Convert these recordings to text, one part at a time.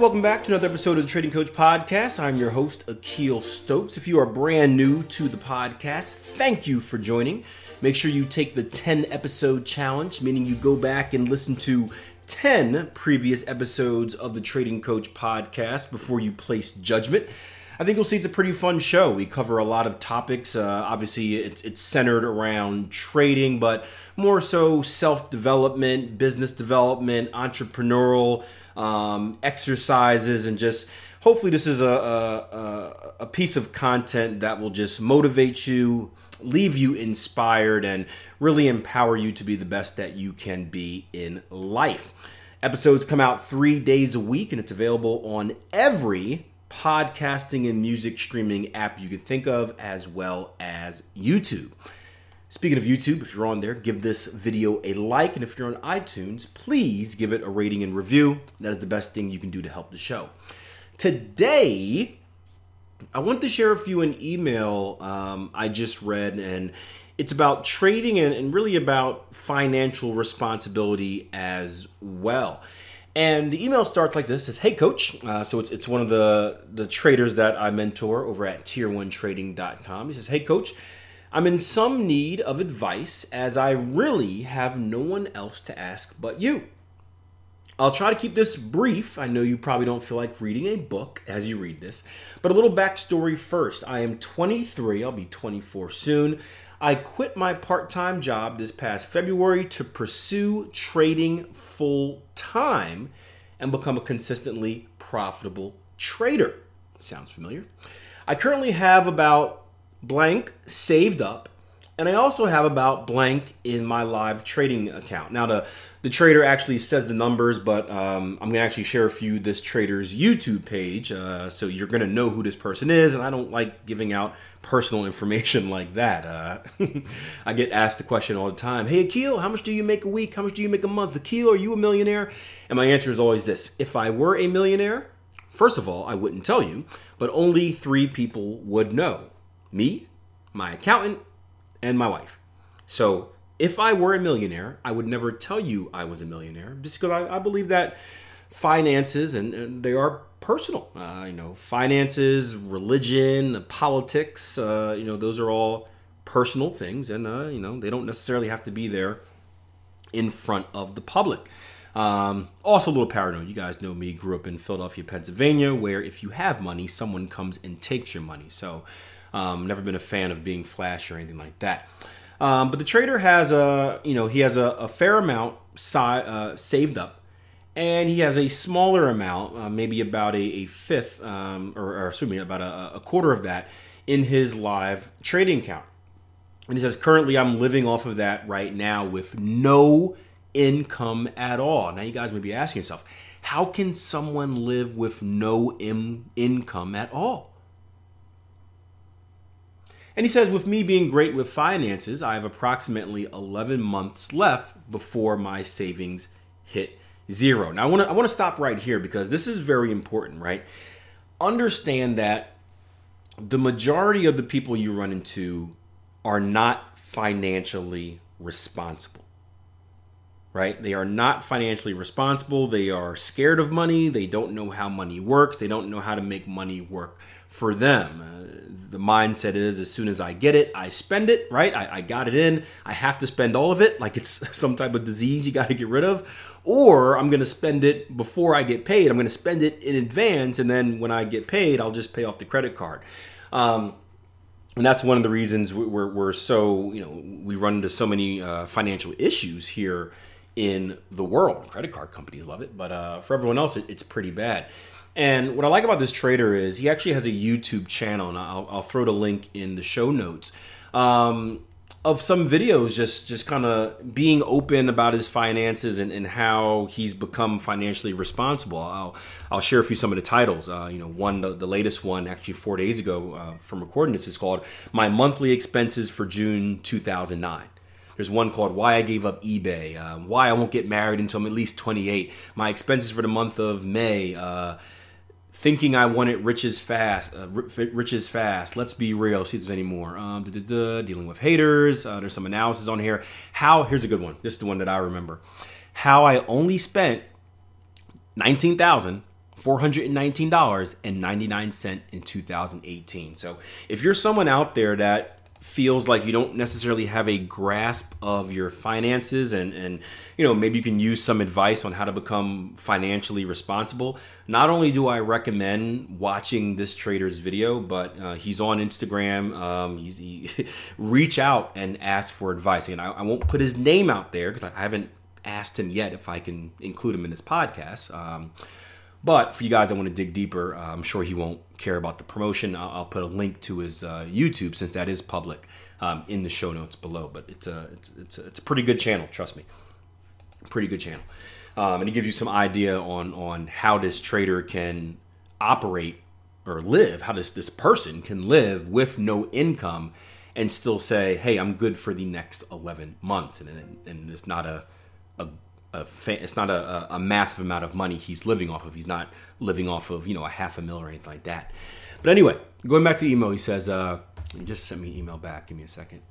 Welcome back to another episode of the Trading Coach Podcast. I'm your host, Akil Stokes. If you are brand new to the podcast, thank you for joining. Make sure you take the 10 episode challenge, meaning you go back and listen to 10 previous episodes of the Trading Coach Podcast before you place judgment. I think you'll see it's a pretty fun show. We cover a lot of topics. Uh, obviously, it's, it's centered around trading, but more so self development, business development, entrepreneurial um, exercises, and just hopefully, this is a, a, a piece of content that will just motivate you, leave you inspired, and really empower you to be the best that you can be in life. Episodes come out three days a week, and it's available on every podcasting and music streaming app you can think of, as well as YouTube. Speaking of YouTube, if you're on there, give this video a like. And if you're on iTunes, please give it a rating and review. That is the best thing you can do to help the show. Today, I want to share with you an email um, I just read, and it's about trading and, and really about financial responsibility as well. And the email starts like this: "says Hey, Coach." Uh, so it's it's one of the the traders that I mentor over at Tier1Trading.com. He says, "Hey, Coach." I'm in some need of advice as I really have no one else to ask but you. I'll try to keep this brief. I know you probably don't feel like reading a book as you read this, but a little backstory first. I am 23, I'll be 24 soon. I quit my part time job this past February to pursue trading full time and become a consistently profitable trader. Sounds familiar? I currently have about blank saved up and I also have about blank in my live trading account. Now, the, the trader actually says the numbers, but um, I'm to actually share a few this trader's YouTube page. Uh, so you're to know who this person is. And I don't like giving out personal information like that. Uh, I get asked the question all the time Hey, Akil, how much do you make a week? How much do you make a month? Akil, are you a millionaire? And my answer is always this If I were a millionaire, first of all, I wouldn't tell you, but only three people would know me, my accountant, and my wife. So if I were a millionaire, I would never tell you I was a millionaire just because I, I believe that finances and, and they are personal. Uh, you know, finances, religion, politics. Uh, you know, those are all personal things, and uh, you know they don't necessarily have to be there in front of the public. Um, also, a little paranoid. You guys know me. Grew up in Philadelphia, Pennsylvania, where if you have money, someone comes and takes your money. So um, never been a fan of being flash or anything like that. Um, but the trader has a, you know, he has a, a fair amount si- uh, saved up, and he has a smaller amount, uh, maybe about a, a fifth, um, or, or excuse me, about a, a quarter of that in his live trading account. And he says, currently I'm living off of that right now with no income at all. Now you guys may be asking yourself, how can someone live with no income at all? And he says, with me being great with finances, I have approximately 11 months left before my savings hit zero. Now, I want to I want to stop right here because this is very important, right? Understand that the majority of the people you run into are not financially responsible. Right? They are not financially responsible. They are scared of money. They don't know how money works. They don't know how to make money work for them. Uh, the mindset is as soon as I get it, I spend it, right? I, I, got it in. I have to spend all of it, like it's some type of disease you got to get rid of. Or I'm going to spend it before I get paid. I'm going to spend it in advance. And then when I get paid, I'll just pay off the credit card. Um, and that's one of the reasons we're, we're so, you know, we run into so many uh, financial issues here in the world. Credit card companies love it, but uh, for everyone else, it, it's pretty bad. And what I like about this trader is he actually has a YouTube channel, and I'll, I'll throw the link in the show notes. Um, of some videos just just kind of being open about his finances and, and how he's become financially responsible. I'll i'll share a few some of the titles. Uh, you know one the, the, latest one actually four days ago uh, from recording this is called my monthly expenses for june 2009 there's one called Why I Gave Up eBay, uh, Why I Won't Get Married Until I'm at least 28, my expenses for the month of May, uh, thinking I wanted riches fast, uh, riches fast. Let's be real. See if there's any more. Um, dealing with haters. Uh, there's some analysis on here. How? Here's a good one. This is the one that I remember. How I only spent nineteen thousand $419.99 in 2018. So if you're someone out there that feels like you don't necessarily have a grasp of your finances and and you know maybe you can use some advice on how to become financially responsible. Not only do i recommend watching this trader's video but uh, he's on instagram um, he's, he reach out and ask for advice. And I, I won't put his name out there because i haven't asked him yet if i can include him in this podcast. Um, but for you guys that want to dig deeper, uh, I'm sure he won't care about the promotion. I'll, I'll put a link to his uh, YouTube since that is public um, in the show notes below. But it's a it's it's a, it's a pretty good channel, trust me. Pretty good channel, um, and it gives you some idea on on how this trader can operate or live, how this this person can live with no income and still say, "Hey, I'm good for the next 11 months," and and, and it's not a a a fa- it's not a, a, massive amount of money he's living off of. He's not living off of you know a half a mil or anything like that. But anyway, going back to the email, he says, uh, he just sent me an email back. Give me a second.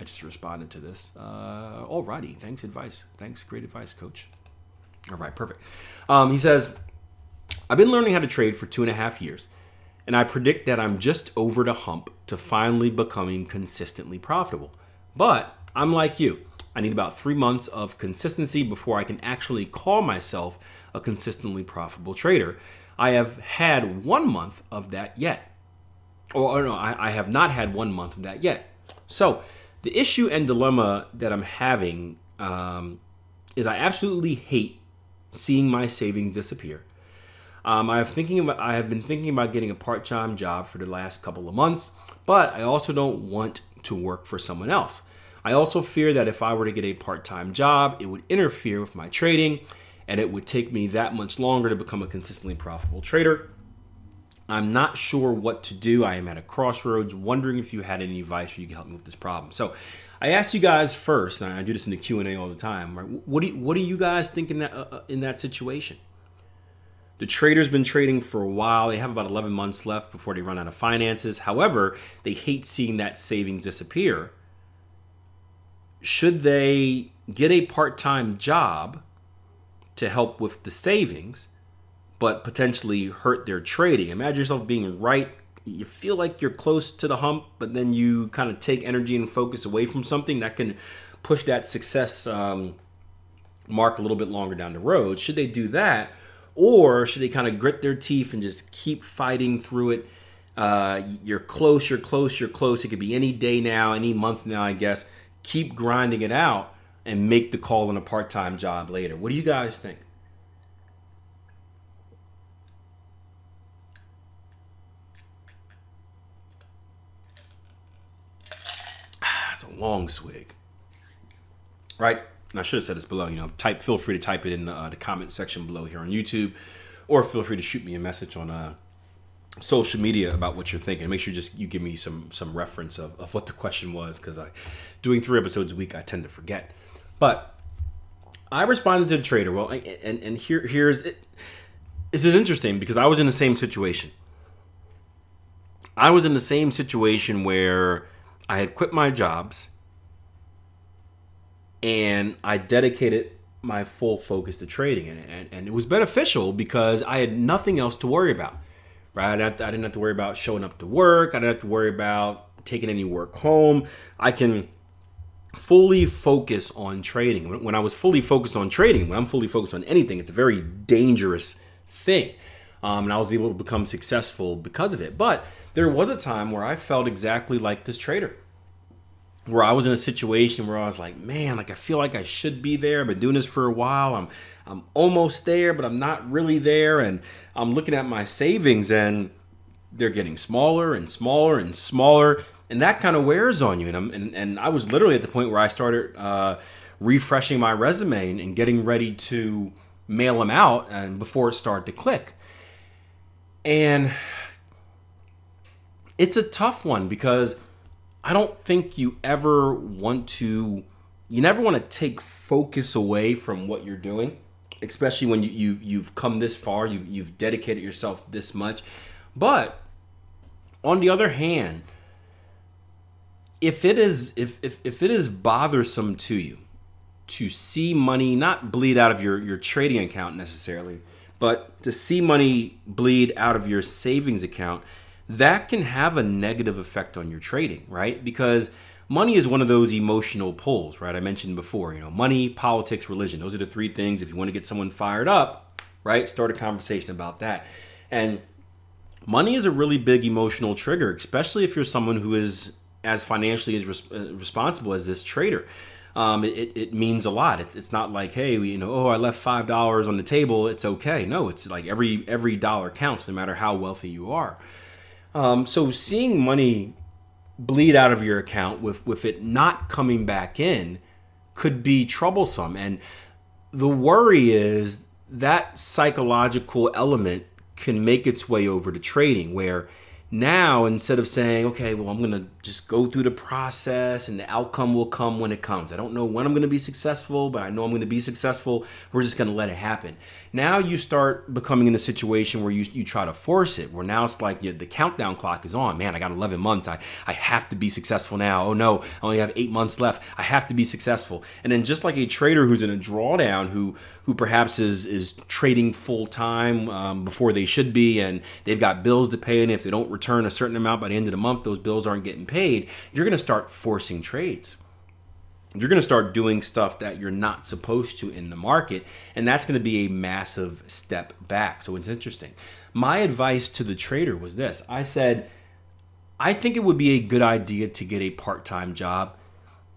I just responded to this. Uh, alrighty, thanks advice. Thanks, great advice, coach. All right, perfect. Um, he says, I've been learning how to trade for two and a half years, and I predict that I'm just over the hump to finally becoming consistently profitable. But I'm like you. I need about three months of consistency before I can actually call myself a consistently profitable trader. I have had one month of that yet. Or, or no, I, I have not had one month of that yet. So, the issue and dilemma that I'm having um, is I absolutely hate seeing my savings disappear. Um, I have thinking about I have been thinking about getting a part-time job for the last couple of months, but I also don't want to work for someone else. I also fear that if I were to get a part time job, it would interfere with my trading and it would take me that much longer to become a consistently profitable trader. I'm not sure what to do. I am at a crossroads, wondering if you had any advice or you could help me with this problem. So, I asked you guys first, and I do this in the Q and A all the time. Right? What do you, what do you guys think in that uh, uh, in that situation? The trader's been trading for a while. They have about 11 months left before they run out of finances. However, they hate seeing that savings disappear should they get a part time job to help with the savings, but potentially hurt their trading? Imagine yourself being right. You feel like you're close to the hump, but then you kind of take energy and focus away from something that can push that success um, mark a little bit longer down the road. Should they do that? Or should they kind of grit their teeth and just keep fighting through it? Uh, you're close, you're close, you're close. It could be any day now, any month now, I guess keep grinding it out and make the call on a part-time job later. What do you guys think? It's a long swig, right? And I should have said this below. You know, type. Feel free to type it in the, uh, the comment section below here on YouTube, or feel free to shoot me a message on uh, social media about what you're thinking. Make sure just you give me some some reference of, of what the question was because I doing three episodes a week I tend to forget. But I responded to the trader. Well, and and here here's it. This is interesting because I was in the same situation. I was in the same situation where I had quit my jobs and I dedicated my full focus to trading and, and, and it was beneficial because I had nothing else to worry about right? I didn't have to worry about showing up to work. I didn't have to worry about taking any work home. I can fully focus on trading. When I was fully focused on trading, when I'm fully focused on anything, it's a very dangerous thing. Um, and I was able to become successful because of it. But there was a time where I felt exactly like this trader where I was in a situation where I was like, man, like I feel like I should be there. I've been doing this for a while. I'm I'm almost there, but I'm not really there. And I'm looking at my savings and they're getting smaller and smaller and smaller. And that kind of wears on you. And, I'm, and, and I was literally at the point where I started uh, refreshing my resume and, and getting ready to mail them out and before it started to click. And it's a tough one because – I don't think you ever want to you never want to take focus away from what you're doing, especially when you, you you've come this far, you you've dedicated yourself this much. But on the other hand, if it is if if, if it is bothersome to you to see money not bleed out of your, your trading account necessarily, But to see money bleed out of your savings account, that can have a negative effect on your trading, right? Because money is one of those emotional pulls, right? I mentioned before, you know, money, politics, religion. Those are the three things. If you want to get someone fired up, right, start a conversation about that. And money is a really big emotional trigger, especially if you're someone who is as financially as res- uh, responsible as this trader. Um, it, it means a lot. It, it's not like, hey, you know, oh, I left five dollars on the table. It's okay. No, it's like every every dollar counts, no matter how wealthy you are. Um, so seeing money bleed out of your account with with it not coming back in could be troublesome, and the worry is that psychological element can make its way over to trading, where now instead of saying okay well i'm going to just go through the process and the outcome will come when it comes. I don't know when i'm going to be successful but i know i'm going to be successful. We're just going to let it happen now you start becoming in a situation where you, you try to force it where now it's like the countdown clock is on. Man i got 11 months. I, I have to be successful now. Oh no i only have eight months left. I have to be successful. And then just like a trader who's in a drawdown who who perhaps is is trading full time um, before they should be and they've got bills to pay and if they don't return a certain amount by the end of the month, those bills aren't getting paid, you're going to start forcing trades. You're going to start doing stuff that you're not supposed to in the market, and that's going to be a massive step back. So it's interesting. My advice to the trader was this I said, I think it would be a good idea to get a part time job,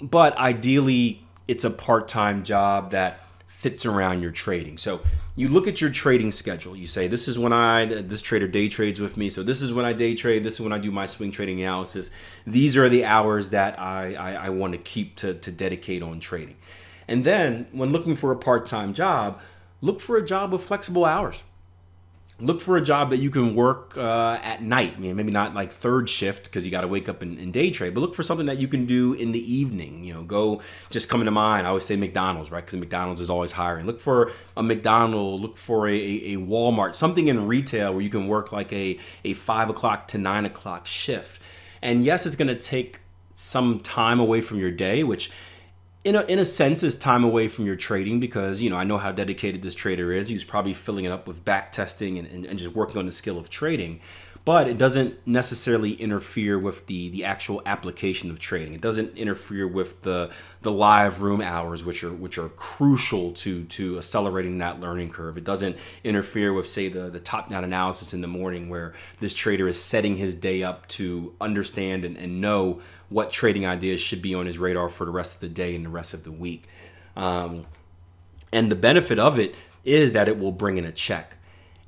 but ideally, it's a part time job that fits around your trading. So you look at your trading schedule. You say, this is when I, this trader day trades with me. So this is when I day trade. This is when I do my swing trading analysis. These are the hours that I, I, I want to keep to, to dedicate on trading. And then when looking for a part time job, look for a job with flexible hours look for a job that you can work uh, at night. I mean, maybe not like third shift because you got to wake up and, and, day trade, but look for something that you can do in the evening. You know, go just coming to mind. I always say McDonald's, right? Because McDonald's is always hiring. Look for a McDonald's. Look for a, a, Walmart. Something in retail where you can work like a a five o'clock to nine o'clock shift. And yes, it's going to take some time away from your day, which in a, in a sense is time away from your trading because you know I know how dedicated this trader is. He's probably filling it up with back testing and, and, and just working on the skill of trading but it doesn't necessarily interfere with the the actual application of trading. It doesn't interfere with the the live room hours, which are which are crucial to to accelerating that learning curve. It doesn't interfere with say the the top down analysis in the morning, where this trader is setting his day up to understand and, and know what trading ideas should be on his radar for the rest of the day and the rest of the week. Um, and the benefit of it is that it will bring in a check.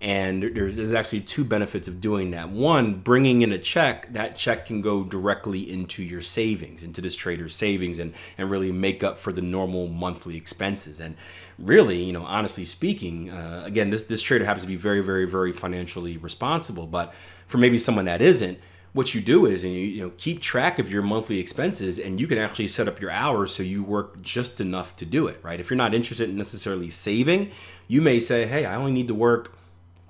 And there's, there's actually two benefits of doing that. One, bringing in a check, that check can go directly into your savings, into this trader's savings, and, and really make up for the normal monthly expenses. And really, you know, honestly speaking, uh, again, this, this trader happens to be very, very, very financially responsible. But for maybe someone that isn't, what you do is and you, you know keep track of your monthly expenses and you can actually set up your hours so you work just enough to do it right if you're not interested in necessarily saving you may say hey i only need to work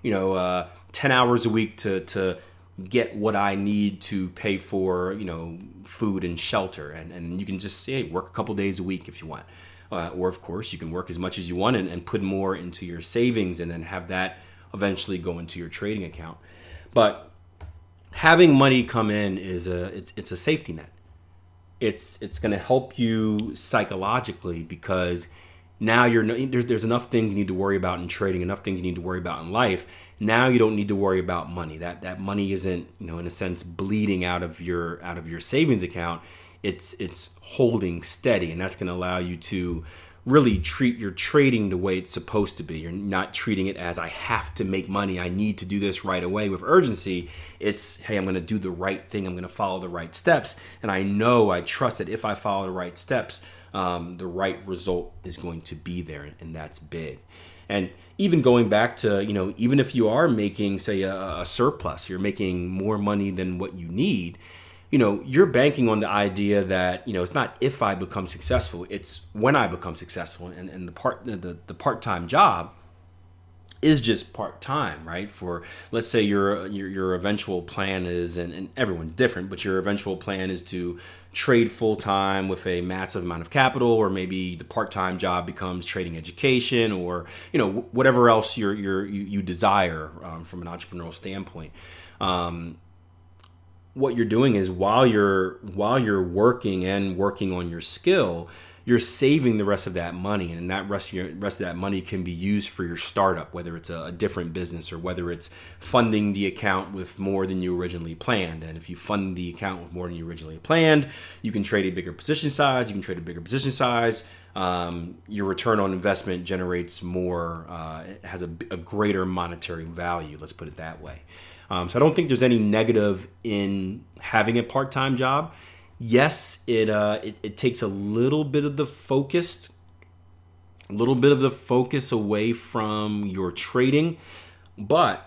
you know, uh, 10 hours a week to, to get what I need to pay for, you know, food and shelter. And, and you can just say, hey, work a couple days a week if you want. Uh, or, of course, you can work as much as you want and, and put more into your savings and then have that eventually go into your trading account. But having money come in is a it's, it's a safety net. It's it's going to help you psychologically because now you're there's there's enough things you need to worry about in trading, enough things you need to worry about in life. Now you don't need to worry about money. That that money isn't you know in a sense bleeding out of your out of your savings account. It's it's holding steady, and that's going to allow you to really treat your trading the way it's supposed to be. You're not treating it as I have to make money. I need to do this right away with urgency. It's hey, I'm going to do the right thing. I'm going to follow the right steps, and I know I trust that if I follow the right steps um, the right result is going to be there, and that's big. And even going back to, you know, even if you are making, say, a, a surplus, you're making more money than what you need, you know, you're banking on the idea that, you know, it's not if I become successful, it's when I become successful. And, and the part the, the part-time job, is just part time, right? For let's say your your, your eventual plan is, and, and everyone's different, but your eventual plan is to trade full time with a massive amount of capital, or maybe the part time job becomes trading education, or you know whatever else you're, you're you, you desire um, from an entrepreneurial standpoint. Um, what you're doing is while you're while you're working and working on your skill you're saving the rest of that money and that rest of, your, rest of that money can be used for your startup whether it's a, a, different business or whether it's funding the account with more than you originally planned. And if you fund the account with more than you originally planned you can trade a bigger position size you can trade a bigger position size. Um, your return on investment generates more uh, has a, a greater monetary value let's put it that way. Um, so i don't think there's any negative in having a part-time job yes, it, uh, it it takes a little bit of the focus, a little bit of the focus away from your trading, but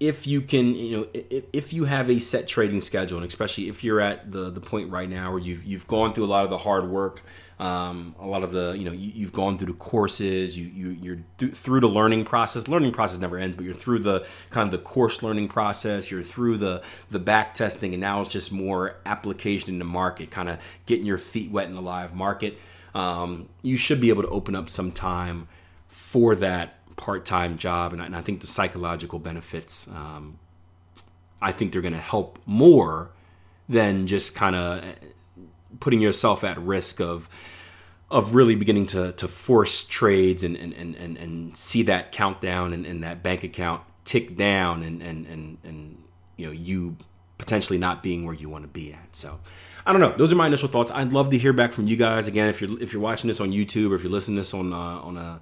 if you can, you know, if, if you have a set trading schedule, and especially if you're at the the point right now where you've you've gone through a lot of the hard work um, a lot of the you know you, have gone through the courses you, you you're th- through the learning process. Learning process never ends but you're through the kind of the course learning process. You're through the the back testing and now it's just more application in the market kind of getting your feet wet in the live market. Um, you should be able to open up some time for that part-time job and I, and I think the psychological benefits um, I think they're going to help more than just kind of putting yourself at risk of of really beginning to to force trades and and and, and, see that countdown and, and that bank account tick down and and and and you know you potentially not being where you want to be at. So I don't know. Those are my initial thoughts. I'd love to hear back from you guys. Again, if you're if you're watching this on YouTube or if you're listening to this on uh, on a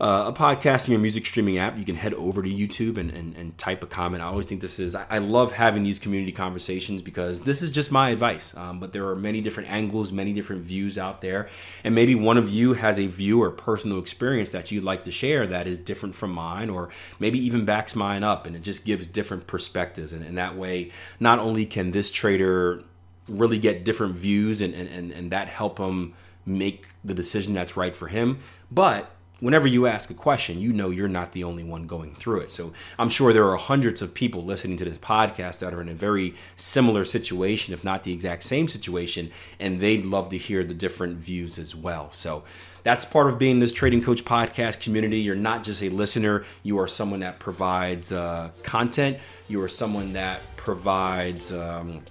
uh, a podcasting or music streaming app, you can head over to YouTube and, and, and type a comment. I always think this is, I, I, love having these community conversations because this is just my advice. Um, but there are many different angles, many different views out there. And maybe one of you has a view or personal experience that you'd like to share that is different from mine, or maybe even backs mine up. And it just gives different perspectives. And, and that way, not only can this trader really get different views and, and, and that help him make the decision that's right for him, but whenever you ask a question, you know you're not the only one going through it. So I'm sure there are hundreds of people listening to this podcast that are in a very similar situation, if not the exact same situation, and they'd love to hear the different views as well. So that's part of being this Trading Coach podcast community. You're not just a listener, you are someone that provides uh, content, you are someone that provides um,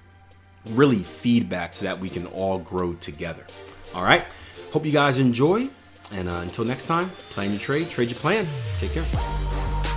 really feedback so that we can all grow together. All right. Hope you guys enjoy. And uh, until next time, plan your trade, trade your plan. Take care.